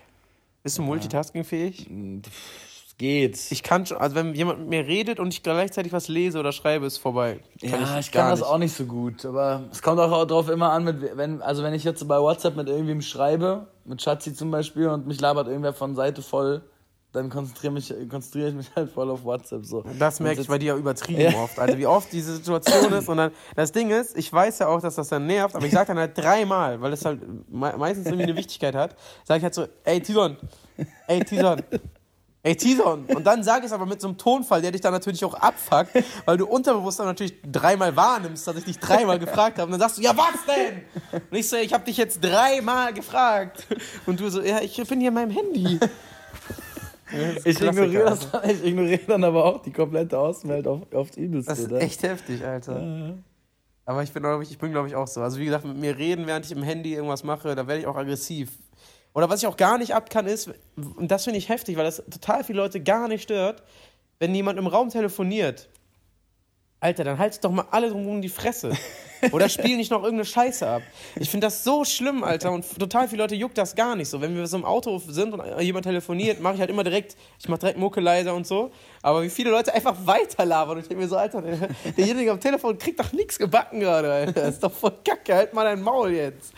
Bist du multitaskingfähig? Es geht. Ich kann schon, also wenn jemand mit mir redet und ich gleichzeitig was lese oder schreibe, ist vorbei. ja, ich, kann das auch nicht so gut, aber es kommt auch drauf immer an, mit, wenn, also wenn ich jetzt bei WhatsApp mit irgendwem schreibe, mit Schatzi zum Beispiel, und mich labert irgendwer von Seite voll, dann konzentriere mich, konzentriere ich mich halt voll auf WhatsApp so. Das merke ich bei dir übertrieben Ja. oft. Also wie oft diese Situation ist und dann, das Ding ist, ich weiß ja auch, dass das dann nervt, aber ich sage dann halt dreimal, weil es halt me meistens irgendwie eine Wichtigkeit hat, sage ich halt so, ey Tison, ey Tison, ey Tison. Und dann sage ich es aber mit so einem Tonfall, der dich dann natürlich auch abfuckt, weil du unterbewusst dann natürlich dreimal wahrnimmst, dass ich dich dreimal gefragt habe. Und dann sagst du, ja was denn? Und ich so, ich habe dich jetzt dreimal gefragt. Und du so, ja, ich bin hier in meinem Handy. Das Ich ignoriere, das, [LAUGHS] ich ignoriere dann aber auch die komplette Außenwelt auf, aufs Übelste. Das ist ne? echt heftig, Alter. Aber ich bin, glaube ich, ich bin, glaube ich, auch so. Also wie gesagt, mit mir reden, während ich im Handy irgendwas mache, da werde ich auch aggressiv. Oder was ich auch gar nicht ab kann, ist, und das finde ich heftig, weil das total viele Leute gar nicht stört, wenn jemand im Raum telefoniert. Alter, dann haltet doch mal alle drum um die Fresse. [LAUGHS] Oder spiel nicht noch irgendeine Scheiße ab. Ich finde das so schlimm, Alter. Und total viele Leute juckt das gar nicht so. Wenn wir so im Auto sind und jemand telefoniert, mache ich halt immer direkt, ich mache direkt Mucke leiser und so. Aber wie viele Leute einfach weiterlabern. Und ich denke mir so, Alter, der, derjenige am Telefon kriegt doch nichts gebacken gerade, Alter. Das ist doch voll kacke. Halt mal dein Maul jetzt.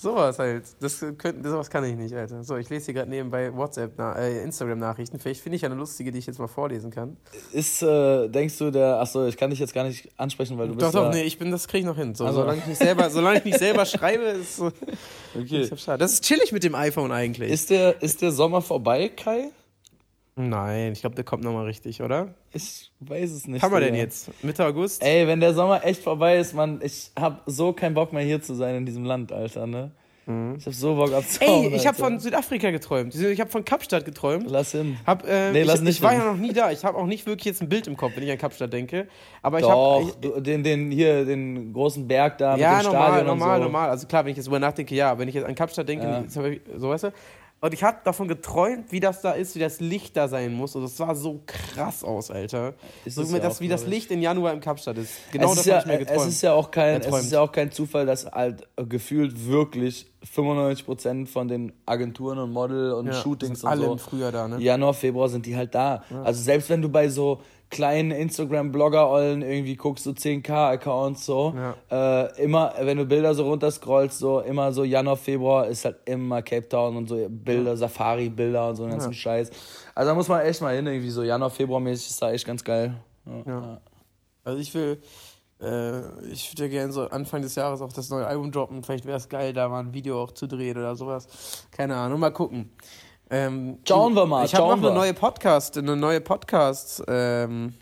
Sowas halt. Das könnt, sowas kann ich nicht, Alter. So, ich lese hier gerade nebenbei WhatsApp, äh, Instagram-Nachrichten. Vielleicht finde ich ja eine lustige, die ich jetzt mal vorlesen kann. Ist, äh, denkst du, der, achso, ich kann dich jetzt gar nicht ansprechen, weil du Doch, bist doch, ja, nee, ich bin, das kriege ich noch hin. So, Also- solange, ich nicht selber, solange ich nicht selber [LAUGHS] schreibe, ist so. Okay. Schade. Das ist chillig mit dem iPhone eigentlich. Ist der, ist der Sommer vorbei, Kai? Nein, ich glaube, der kommt nochmal richtig, oder? Ich weiß es nicht. Haben wir denn jetzt? Mitte August? Ey, wenn der Sommer echt vorbei ist, Mann, ich hab so keinen Bock mehr hier zu sein in diesem Land, Alter, ne? Ich hab so Bock abzuhauen, Ey, ich habe von Südafrika geträumt. Ich habe von Kapstadt geträumt. Lass hin. Hab, äh, Nee, lass ich, nicht ich war hin. ja noch nie da. Ich habe auch nicht wirklich jetzt ein Bild im Kopf, wenn ich an Kapstadt denke. Aber ich Doch, habe. du, den, den, hier, den großen Berg da mit Ja, dem normal, Stadion normal, und so. normal. Also klar, wenn ich jetzt drüber nachdenke, ja. Wenn ich jetzt an Kapstadt denke, Ja. ich- so weißt du. Und ich habe davon geträumt, wie das da ist, wie das Licht da sein muss. Und das sah so krass aus, Alter. Ist so, es wie ja das, wie das. Licht in Januar im Kapstadt ist. Genau es, das ist ja, habe ich mir geträumt. es ist ja auch kein, es ist ja auch kein Zufall, dass halt gefühlt wirklich 95% von den Agenturen und Model und Ja, Shootings und alle so im Frühjahr da, ne? Januar, Februar sind die halt da. Also selbst wenn du bei so kleinen Instagram-Blogger-Ollen irgendwie guckst, so 10k-Accounts so, äh, immer, wenn du Bilder so runterscrollst, so immer so Januar, Februar ist halt immer Cape Town und so Bilder, Safari-Bilder und so einen ganzen Scheiß. Also da muss man echt mal hin, irgendwie so Januar, Februar-mäßig ist da echt ganz geil. Ja. Ja. Also ich will, äh, ich würde ja gerne so Anfang des Jahres auch das neue Album droppen. Vielleicht wäre es geil, da mal ein Video auch zu drehen oder sowas. Keine Ahnung, mal gucken. Ähm, Schauen wir mal, Ich habe noch eine neue Podcast, eine neue Podcast, ähm,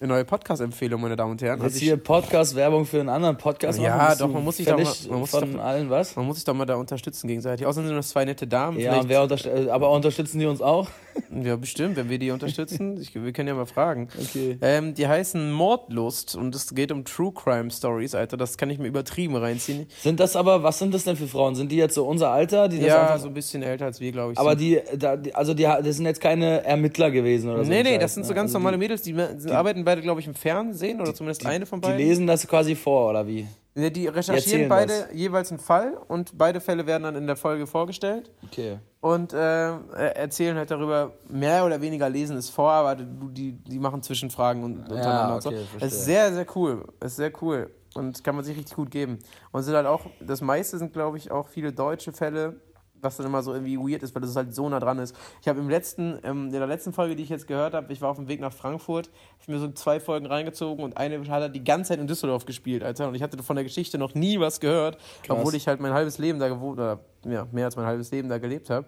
eine neue Podcast-Empfehlung, meine Damen und Herren. Jetzt Also hier Podcast-Werbung für einen anderen Podcast Ja, machen? Doch, man muss sich doch völlig mal- man muss von doch- allen was? man muss sich doch mal da unterstützen gegenseitig. Außerdem sind das zwei nette Damen. Ja, äh, aber unterstützen die uns auch? [LAUGHS] ja, bestimmt, wenn wir die unterstützen. Ich, wir können ja mal fragen. Okay. Ähm, die heißen Mordlust und es geht um True Crime Stories, Alter. Das kann ich mir übertrieben reinziehen. Sind das aber, was sind das denn für Frauen? Sind die jetzt so unser Alter? Die das ja, einfach, so ein bisschen älter als wir, glaube ich. aber sind. die, da, die, also die, das sind jetzt keine Ermittler gewesen oder so. Nee, nee, das sind so ganz Also normale Mädels, die, die arbeiten beide, glaube ich, im Fernsehen oder zumindest eine von Die, die beiden. lesen das quasi vor, oder wie? Ja, Die recherchieren erzählen beide jeweils einen Fall und beide Fälle werden dann in der Folge vorgestellt Okay. und äh, äh, erzählen halt darüber, mehr oder weniger lesen es vor, aber die, die, die machen Zwischenfragen und untereinander und so. okay, Es ist sehr, sehr cool. Es ist sehr cool und kann man sich richtig gut geben. Und sind halt auch, das meiste sind, glaube ich, auch viele deutsche Fälle, was dann immer so irgendwie weird ist, weil das halt so nah dran ist. Ich habe im letzten, ähm, in der letzten Folge, die ich jetzt gehört habe, ich war auf dem Weg nach Frankfurt, habe ich mir so zwei Folgen reingezogen und eine hat er die ganze Zeit in Düsseldorf gespielt, Alter. Und ich hatte von der Geschichte noch nie was gehört, Krass. obwohl ich halt mein halbes Leben da gewohnt, oder ja, mehr als mein halbes Leben da gelebt habe.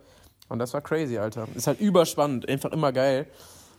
Und das war crazy, Alter. Ist halt überspannend, einfach immer geil.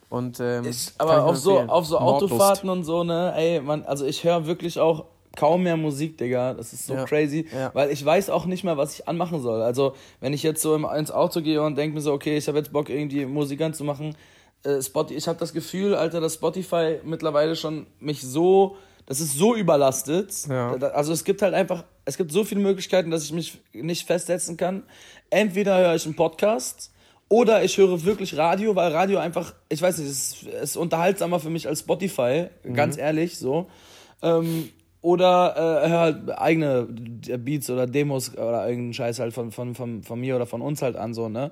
Und, ähm, kann aber auf so, auf so. Autofahrten und so, ne, ey, man, also ich höre wirklich auch kaum mehr Musik, Digga. Das ist so Ja. crazy, Ja. weil ich weiß auch nicht mehr, was ich anmachen soll. Also, wenn ich jetzt so im, ins Auto gehe und denke mir so, okay, ich habe jetzt Bock, irgendwie Musik anzumachen, äh, Spotify, ich habe das Gefühl, Alter, dass Spotify mittlerweile schon mich so, das ist so überlastet. Ja. Also es gibt halt einfach, es gibt so viele Möglichkeiten, dass ich mich nicht festsetzen kann. Entweder höre ich einen Podcast oder ich höre wirklich Radio, weil Radio einfach, ich weiß nicht, es ist, ist unterhaltsamer für mich als Spotify, ganz ehrlich, so. Ähm, oder äh, hör halt eigene Beats oder Demos oder irgendeinen Scheiß halt von, von, von, von mir oder von uns halt an, so, ne?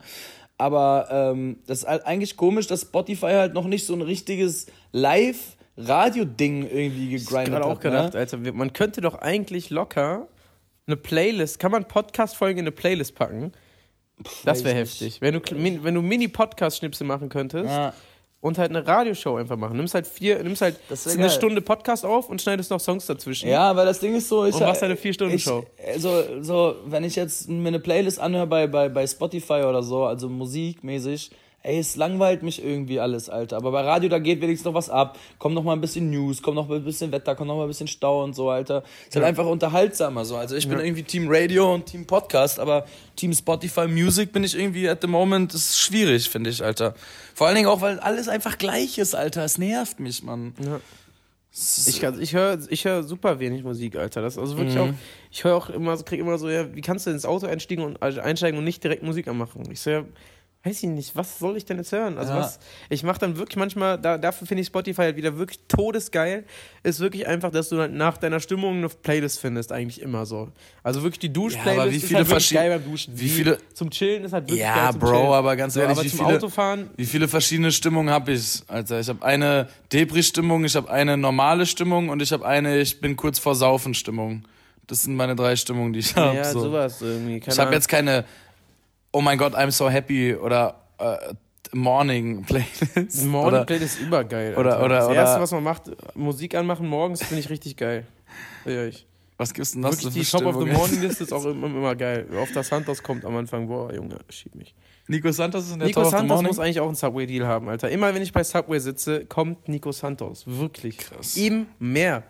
Aber ähm, das ist halt eigentlich komisch, dass Spotify halt noch nicht so ein richtiges Live-Radio-Ding irgendwie Ich hab gegrindet hat. auch gedacht, Alter, wir- man könnte doch eigentlich locker eine Playlist, kann man Podcast-Folgen in eine Playlist packen? Das wäre ich heftig. Wenn du, wenn du Mini-Podcast-Schnipsel machen könntest Ne? Ja. Und halt eine Radioshow einfach machen. Nimmst halt vier, nimmst halt eine geil. Stunde Podcast auf und schneidest noch Songs dazwischen. Ja, weil das Ding ist so, ich Und machst eine Vier-Stunden-Show. ich- So, so, wenn ich jetzt mir eine Playlist anhöre bei, bei, bei Spotify oder so, also musikmäßig, ey, es langweilt mich irgendwie alles, Alter. Aber bei Radio, da geht wenigstens noch was ab. Kommt noch mal ein bisschen News, kommt noch mal ein bisschen Wetter, kommt noch mal ein bisschen Stau und so, Alter. Ist halt einfach unterhaltsamer so. Also ich bin irgendwie Team Radio und Team Podcast, aber Team Spotify Music bin ich irgendwie at the moment, ist schwierig, finde ich, Alter. Vor allen Dingen auch, weil alles einfach gleich ist, Alter. Es nervt mich, Mann. Ja. Ich, kann- ich höre ich hör super wenig Musik, Alter. Das ist also wirklich Mhm. auch, ich höre auch immer, so- krieg immer so, ja, wie kannst du ins Auto einsteigen und, also einsteigen und nicht direkt Musik anmachen? Ich so, ja, weiß ich nicht, was soll ich denn jetzt hören? Also Ja. was, ich mache dann wirklich manchmal, da, dafür finde ich Spotify halt wieder wirklich todesgeil, ist wirklich einfach, dass du halt nach deiner Stimmung eine Playlist findest, eigentlich immer so. Also wirklich die Dusch-Playlist Ja, aber wie ist viele halt wirklich verschi- geil beim Duschen. wie viele- Zum Chillen ist halt wirklich Ja, geil zum Bro, Chillen. aber ganz so, ehrlich, aber wie viele- Autofahren, Wie viele verschiedene Stimmungen habe ich, Alter? Ich habe eine Depri-Stimmung, ich habe eine normale Stimmung und ich habe eine Ich bin kurz vor Saufen-Stimmung. Das sind meine drei Stimmungen, die ich habe. ja, so. sowas irgendwie. Keine Ich habe jetzt keine Oh mein Gott, I'm so happy oder äh, Morning Playlist. [LAUGHS] Morning oder, Playlist ist übergeil. oder- Alter. oder- das oder- erste, was man macht, Musik anmachen morgens, finde ich richtig geil. Ja, ich. was gibt's denn das Wirklich, die Top of the? Morning List ist auch [LAUGHS] immer, immer geil. Auf das Santos kommt am Anfang, boah, Junge, schieb mich. Nico Santos ist in der Nico Top of the Santos muss eigentlich auch einen Subway-Deal haben, Alter. Immer wenn ich bei Subway sitze, kommt Nico Santos. Wirklich. Krass. Ihm mehr.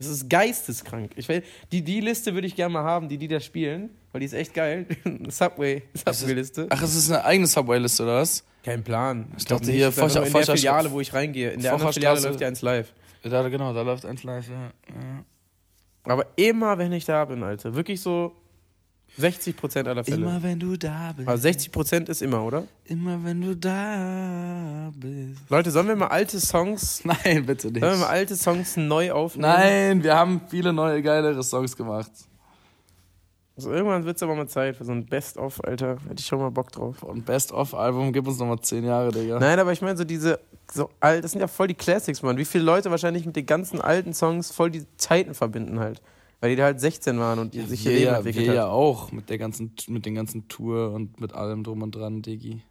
Das ist geisteskrank. Ich will, die, die Liste würde ich gerne mal haben, die die da spielen, weil die ist echt geil. [LAUGHS] Subway, Subway-Liste. Ach, es ist eine eigene Subway-Liste, oder was? Kein Plan. Ich dachte glaub hier, nicht. Foscher- nur in der Filiale, wo ich reingehe. In der anderen. Filiale läuft ja eins live. Da, genau, da läuft ein Live, ja. ja. Aber immer, wenn ich da bin, Alter. Wirklich so 60% aller Fälle. Immer wenn du da bist. Also 60% ist immer, oder? Immer wenn du da bist. Leute, sollen wir mal alte Songs, [LAUGHS] Nein, bitte nicht. sollen wir mal alte Songs neu aufnehmen? Nein, wir haben viele neue, geilere Songs gemacht. Also irgendwann wird es aber mal Zeit für so ein Best-of, Alter. Hätte ich schon mal Bock drauf. Und Best-of-Album, gib uns nochmal 10 Jahre, Digga. Nein, aber ich meine so diese, so alt, das sind ja voll die Classics, Mann. Wie viele Leute wahrscheinlich mit den ganzen alten Songs voll die Zeiten verbinden halt. Weil die da halt 16 waren und die sich ihr Leben ja, entwickelt wir hat. ja auch, mit der ganzen, mit den ganzen Tour und mit allem drum und dran, Diggi.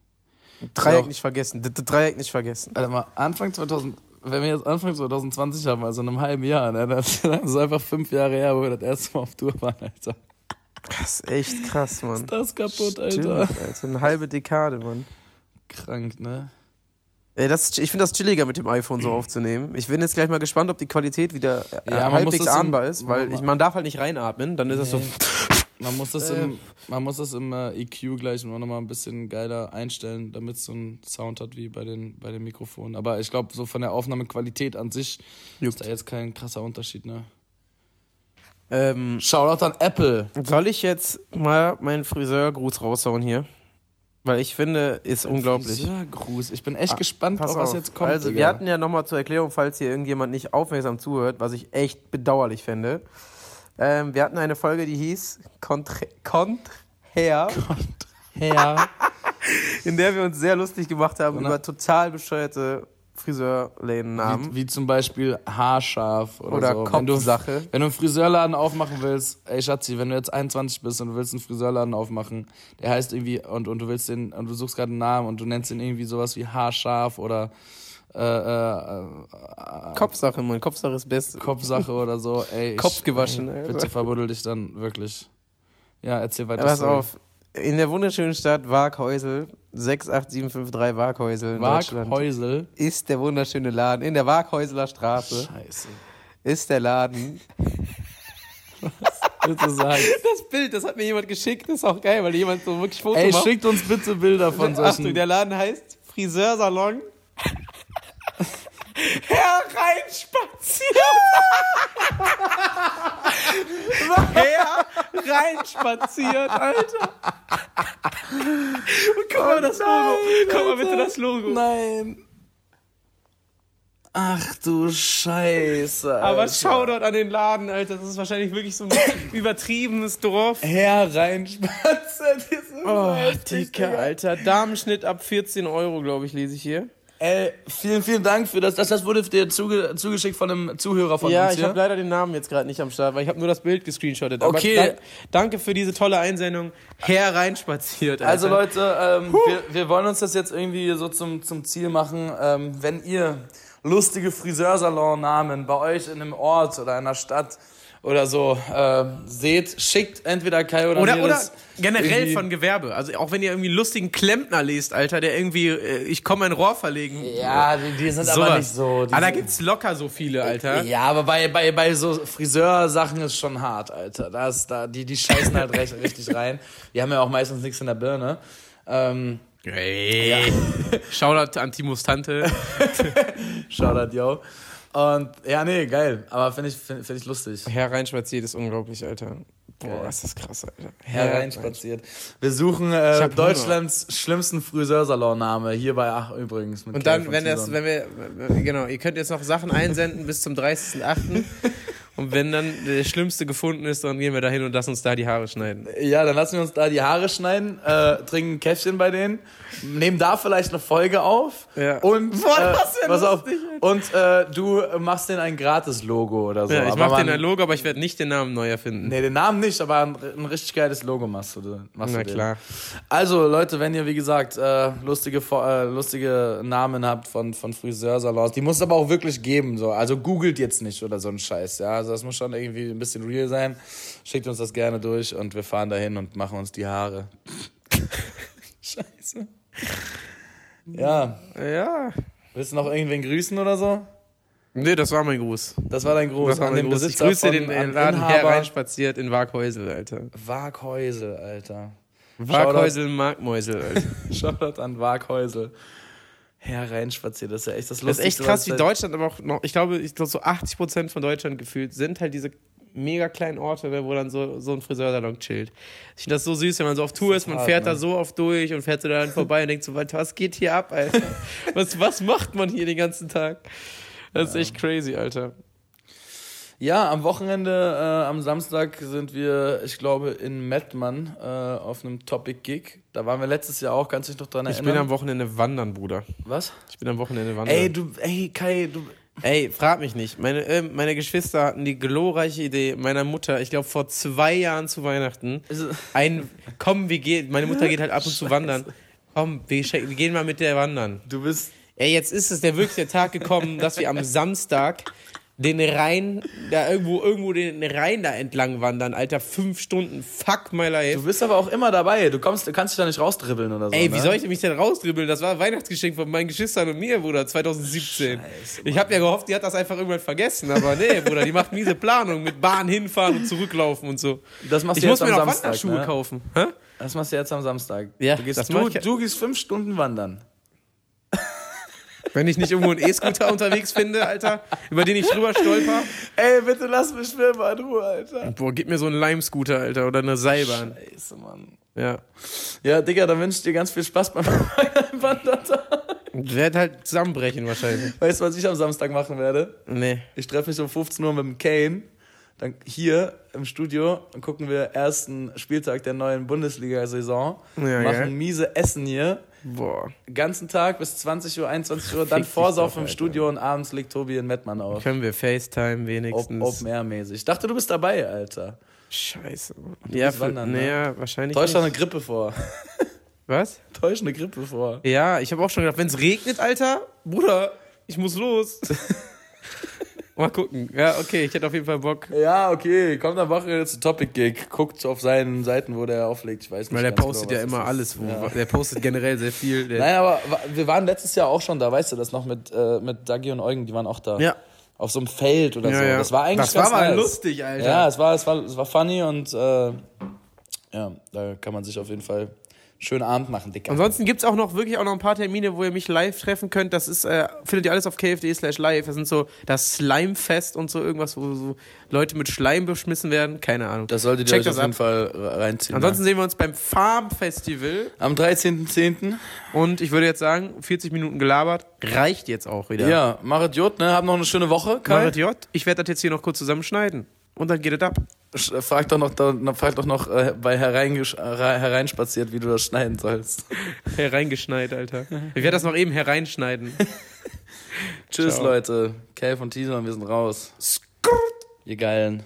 Dreieck nicht vergessen. Dreieck nicht vergessen. Alter, mal Anfang 2000, wenn wir jetzt Anfang 2020 haben, also in einem halben Jahr, ne, das das ist einfach fünf Jahre her, wo wir das erste Mal auf Tour waren, Alter. Das ist echt krass, Mann. Das ist kaputt, Stimmt, Alter. Alter. Eine halbe Dekade, Mann. Krank, ne? Ey, das, ich finde das chilliger mit dem iPhone so aufzunehmen. Ich bin jetzt gleich mal gespannt, ob die Qualität wieder äh, Ja, halbwegs ahnbar ist, weil man- ich, man darf halt nicht reinatmen, dann ist das so. Nee. Man muss [LAUGHS] das Äh. im, man muss das im äh, EQ gleich noch mal ein bisschen geiler einstellen, damit es so einen Sound hat wie bei den, bei den Mikrofonen. Aber ich glaube, so von der Aufnahmequalität an sich Juckt. ist da jetzt kein krasser Unterschied, ne? Ähm, Shoutout an Apple. soll ich jetzt mal meinen Friseurgruß raushauen hier? Weil ich finde, ist unglaublich. Gruß. Ich bin echt gespannt, Pass auf was jetzt kommt. Also, Digga. wir hatten ja nochmal zur Erklärung, falls hier irgendjemand nicht aufmerksam zuhört, was ich echt bedauerlich fände. Ähm, wir hatten eine Folge, die hieß Contre, Contra, Ja. in der wir uns sehr lustig gemacht haben über total bescheuerte Friseurlädennamen. Wie, wie zum Beispiel Haarscharf oder, Oder so. Wenn du, Kopfsache. wenn du einen Friseurladen aufmachen willst, ey Schatzi, wenn du jetzt 21 bist und du willst einen Friseurladen aufmachen, der heißt irgendwie, und, und du willst den, und du suchst gerade einen Namen und du nennst ihn irgendwie sowas wie Haarscharf oder äh, äh, äh, Kopfsache, Mann. Kopfsache ist best. Kopfsache oder so, ey. [LAUGHS] Kopf gewaschen, ey. Bitte verbuddel dich dann wirklich. Ja, erzähl weiter. Pass Story. auf. In der wunderschönen Stadt Waaghäusel, 68753 Waaghäusel in Deutschland, Waaghäusel. ist der wunderschöne Laden. In der Waaghäuseler Straße Scheiße. ist der Laden. Bitte sag. [LAUGHS] Das Bild, das hat mir jemand geschickt, das ist auch geil, weil jemand so wirklich Foto Ey, macht. schickt uns bitte Bilder von Achtung, solchen. der Laden heißt Friseursalon. [LAUGHS] Hereinspaziert! Hereinspaziert, Alter! Und guck mal das Logo. Guck mal bitte das Logo. Nein. Ach du Scheiße. Alter. Aber Shoutout an den Laden, Alter. Das ist wahrscheinlich wirklich so ein übertriebenes Dorf. Hereinspaziert. Oh, Dicker, Alter. Damenschnitt ab 14 Euro, glaube ich, lese ich hier. Ey, vielen, vielen Dank für das. Das, das wurde dir zuge zugeschickt von einem Zuhörer von Ja, uns ich hier. habe leider den Namen jetzt gerade nicht am Start, weil ich habe nur das Bild gescreenshottet. Okay. dank- danke für diese tolle Einsendung. Hereinspaziert. Also Leute, ähm, wir, wir wollen uns das jetzt irgendwie so zum, zum Ziel machen. Ähm, wenn ihr lustige Friseursalon-Namen bei euch in einem Ort oder einer Stadt oder so äh, seht, schickt entweder Kai oder, Oder, oder das generell von Gewerbe. Also auch wenn ihr irgendwie einen lustigen Klempner lest, Alter, der irgendwie, äh, ich komme ein Rohr verlegen. Ja, die, die sind aber Sowas. nicht so. Die Ah, da gibt's locker so viele, Alter. Ja, aber bei, bei, bei so Friseursachen ist schon hart, Alter. Da ist, da, die, die scheißen halt recht, [LAUGHS] richtig rein. Die haben ja auch meistens nichts in der Birne. Ähm, Hey. [LAUGHS] Shoutout an Timos Tante. [LAUGHS] Shoutout, yo. Und ja, nee, geil. Aber finde ich, find, find ich lustig. Hereinspaziert ist unglaublich, Alter. Boah, ist das krass, Alter. Hereinspaziert. Wir suchen äh, Deutschlands schlimmsten Friseursalonname. Hier bei Ach übrigens. Und dann, wenn das, wenn wir, genau, ihr könnt jetzt noch Sachen einsenden bis zum 30.08. [LAUGHS] Und wenn dann der Schlimmste gefunden ist, dann gehen wir da hin und lassen uns da die Haare schneiden. Ja, dann lassen wir uns da die Haare schneiden, äh, trinken ein Käffchen bei denen, nehmen da vielleicht eine Folge auf Ja. und Boah, äh, pass auf, und äh, du machst denen ein Gratis-Logo oder so. Ja, ich Aber mach man- den ein Logo, aber ich werde nicht den Namen neu erfinden. Nee, den Namen nicht, aber ein, ein richtig geiles Logo machst du. Machst Na du denen. klar. Also Leute, wenn ihr wie gesagt äh, lustige äh, lustige Namen habt von von Friseursalons, die muss es aber auch wirklich geben so. Also googelt jetzt nicht oder so ein Scheiß, ja. Also das muss schon irgendwie ein bisschen real sein. Schickt uns das gerne durch und wir fahren dahin und machen uns die Haare. [LAUGHS] Scheiße. Ja, Ja. willst du noch irgendwen grüßen oder so? Nee, das war mein Gruß. Das war dein Gruß Das war an mein den Gruß. Ich Besitzer grüße von, den an Laden Inhaber hereinspaziert in Waaghäusel, Alter. Waaghäusel, Alter. Waaghäusel, Markmäusel, Alter. [LAUGHS] Shoutout an Waaghäusel. Hereinspaziert, das ist ja echt das Das ist echt Lustigste. krass, wie Deutschland aber auch noch, ich glaube, ich glaube so 80% von Deutschland gefühlt sind halt diese mega kleinen Orte, ne, wo dann so, so ein Friseursalon chillt. Ich finde das so süß, wenn man so auf Tour ist, man hart, fährt ne? da so oft durch und fährt so da dann vorbei und denkt so, was, was geht hier ab, Alter? Was, was macht man hier den ganzen Tag? Das ist echt crazy, Alter. Ja, am Wochenende, äh, am Samstag sind wir, ich glaube, in Mettmann äh, auf einem Topic-Gig. Da waren wir letztes Jahr auch, kannst du dich noch dran Ich erinnern? bin am Wochenende wandern, Bruder. Was? Ich bin am Wochenende wandern. Ey, du, ey, Kai, du. Ey, frag mich nicht. Meine, äh, meine Geschwister hatten die glorreiche Idee meiner Mutter, ich glaube vor zwei Jahren zu Weihnachten, es- ein, komm, wir gehen, meine Mutter geht halt ab und zu wandern. Komm, wir, wir gehen mal mit der wandern. Du bist. Ey, jetzt ist es der wirklich der Tag gekommen, dass wir am Samstag den Rhein, da irgendwo, irgendwo den Rhein da entlang wandern, Alter, fünf Stunden, fuck my life. Du bist aber auch immer dabei. Du kommst, du kannst dich da nicht rausdribbeln oder so. Ey, ne? wie soll ich mich denn rausdribbeln? Das war ein Weihnachtsgeschenk von meinen Geschwistern und mir, Bruder, 2017. ich habe ja gehofft, die hat das einfach irgendwann vergessen, aber nee, [LAUGHS] Bruder, die macht miese Planung mit Bahn hinfahren und zurücklaufen und so. Das machst Ich du muss jetzt mir am noch Samstag, Wanderschuhe ne? kaufen. Hä? Das machst du jetzt am Samstag. Ja, du, gehst, du, ich du gehst fünf Stunden wandern. Wenn ich nicht irgendwo einen E-Scooter [LAUGHS] unterwegs finde, Alter, über den ich drüber stolper. Ey, bitte lass mich mal in Ruhe, Alter. Boah, gib mir so einen Lime-Scooter, Alter, oder eine Seilbahn. Scheiße, Mann. Ja. Ja, Digga, dann wünsche ich dir ganz viel Spaß beim [LAUGHS] Wandertag. Ich werd halt zusammenbrechen wahrscheinlich. Weißt du, was ich am Samstag machen werde? Nee. Ich treffe mich um 15 Uhr mit dem Kane. Dann hier im Studio gucken wir ersten Spieltag der neuen Bundesliga-Saison. Ja, machen ja. miese Essen hier. Boah. Ganzen Tag bis 20 Uhr, 21 Uhr, dann Vorsaufen doch, im. Studio und abends legt Tobi in Mettmann auf. Können wir FaceTime wenigstens? Open Air mäßig. Ich dachte, du bist dabei, Alter. Scheiße. Du Ja, für, wandern, ne? naja, wahrscheinlich. Täusch doch eine Grippe vor. [LAUGHS] Was? Täusch eine Grippe vor. Ja, ich habe auch schon gedacht, wenn es regnet, Alter, Bruder, ich muss los. [LAUGHS] Mal gucken. Ja, okay, ich hätte auf jeden Fall Bock. Ja, okay, komm, dann machen wir jetzt einen Topic-Gig. Guckt auf seinen Seiten, wo der auflegt. Ich weiß nicht. Weil der ganz postet genau, ja immer alles. Wo, Ja. Der postet generell sehr viel. Der, Nein, aber wir waren letztes Jahr auch schon da, weißt du das noch mit, äh, mit Dagi und Eugen, die waren auch da. Ja. Auf so einem Feld oder Ja, so. ja. Das war eigentlich Das ganz war mal nice. lustig, Alter. Ja, es war, es war, es war funny und äh, ja, da kann man sich auf jeden Fall schönen Abend machen, Dicker. Ansonsten gibt es auch noch wirklich auch noch ein paar Termine, wo ihr mich live treffen könnt. Das ist, äh, findet ihr alles auf kfd slash live. Das sind so das Slimefest und so irgendwas, wo so Leute mit Schleim beschmissen werden. Keine Ahnung. das solltet ihr Checkt euch das auf jeden ab. Fall reinziehen. Ansonsten sehen wir uns beim Farm Festival. ja. Am 13.10. Und ich würde jetzt sagen, 40 Minuten gelabert. Reicht jetzt auch wieder. Ja, Marit Jod, ne? Hab noch eine schöne Woche, Kai. Marit J. Ich werde das jetzt hier noch kurz zusammenschneiden. Und dann geht es ab. Sch- Frag doch noch, frag doch noch äh, bei hereingesch- äh, hereinspaziert, wie du das schneiden sollst. [LAUGHS] Hereingeschneit, Alter. Ich werde das noch eben hereinschneiden. [LAUGHS] Tschüss, Ciao. Leute. Kev und Teaser, wir sind raus. Ihr Geilen.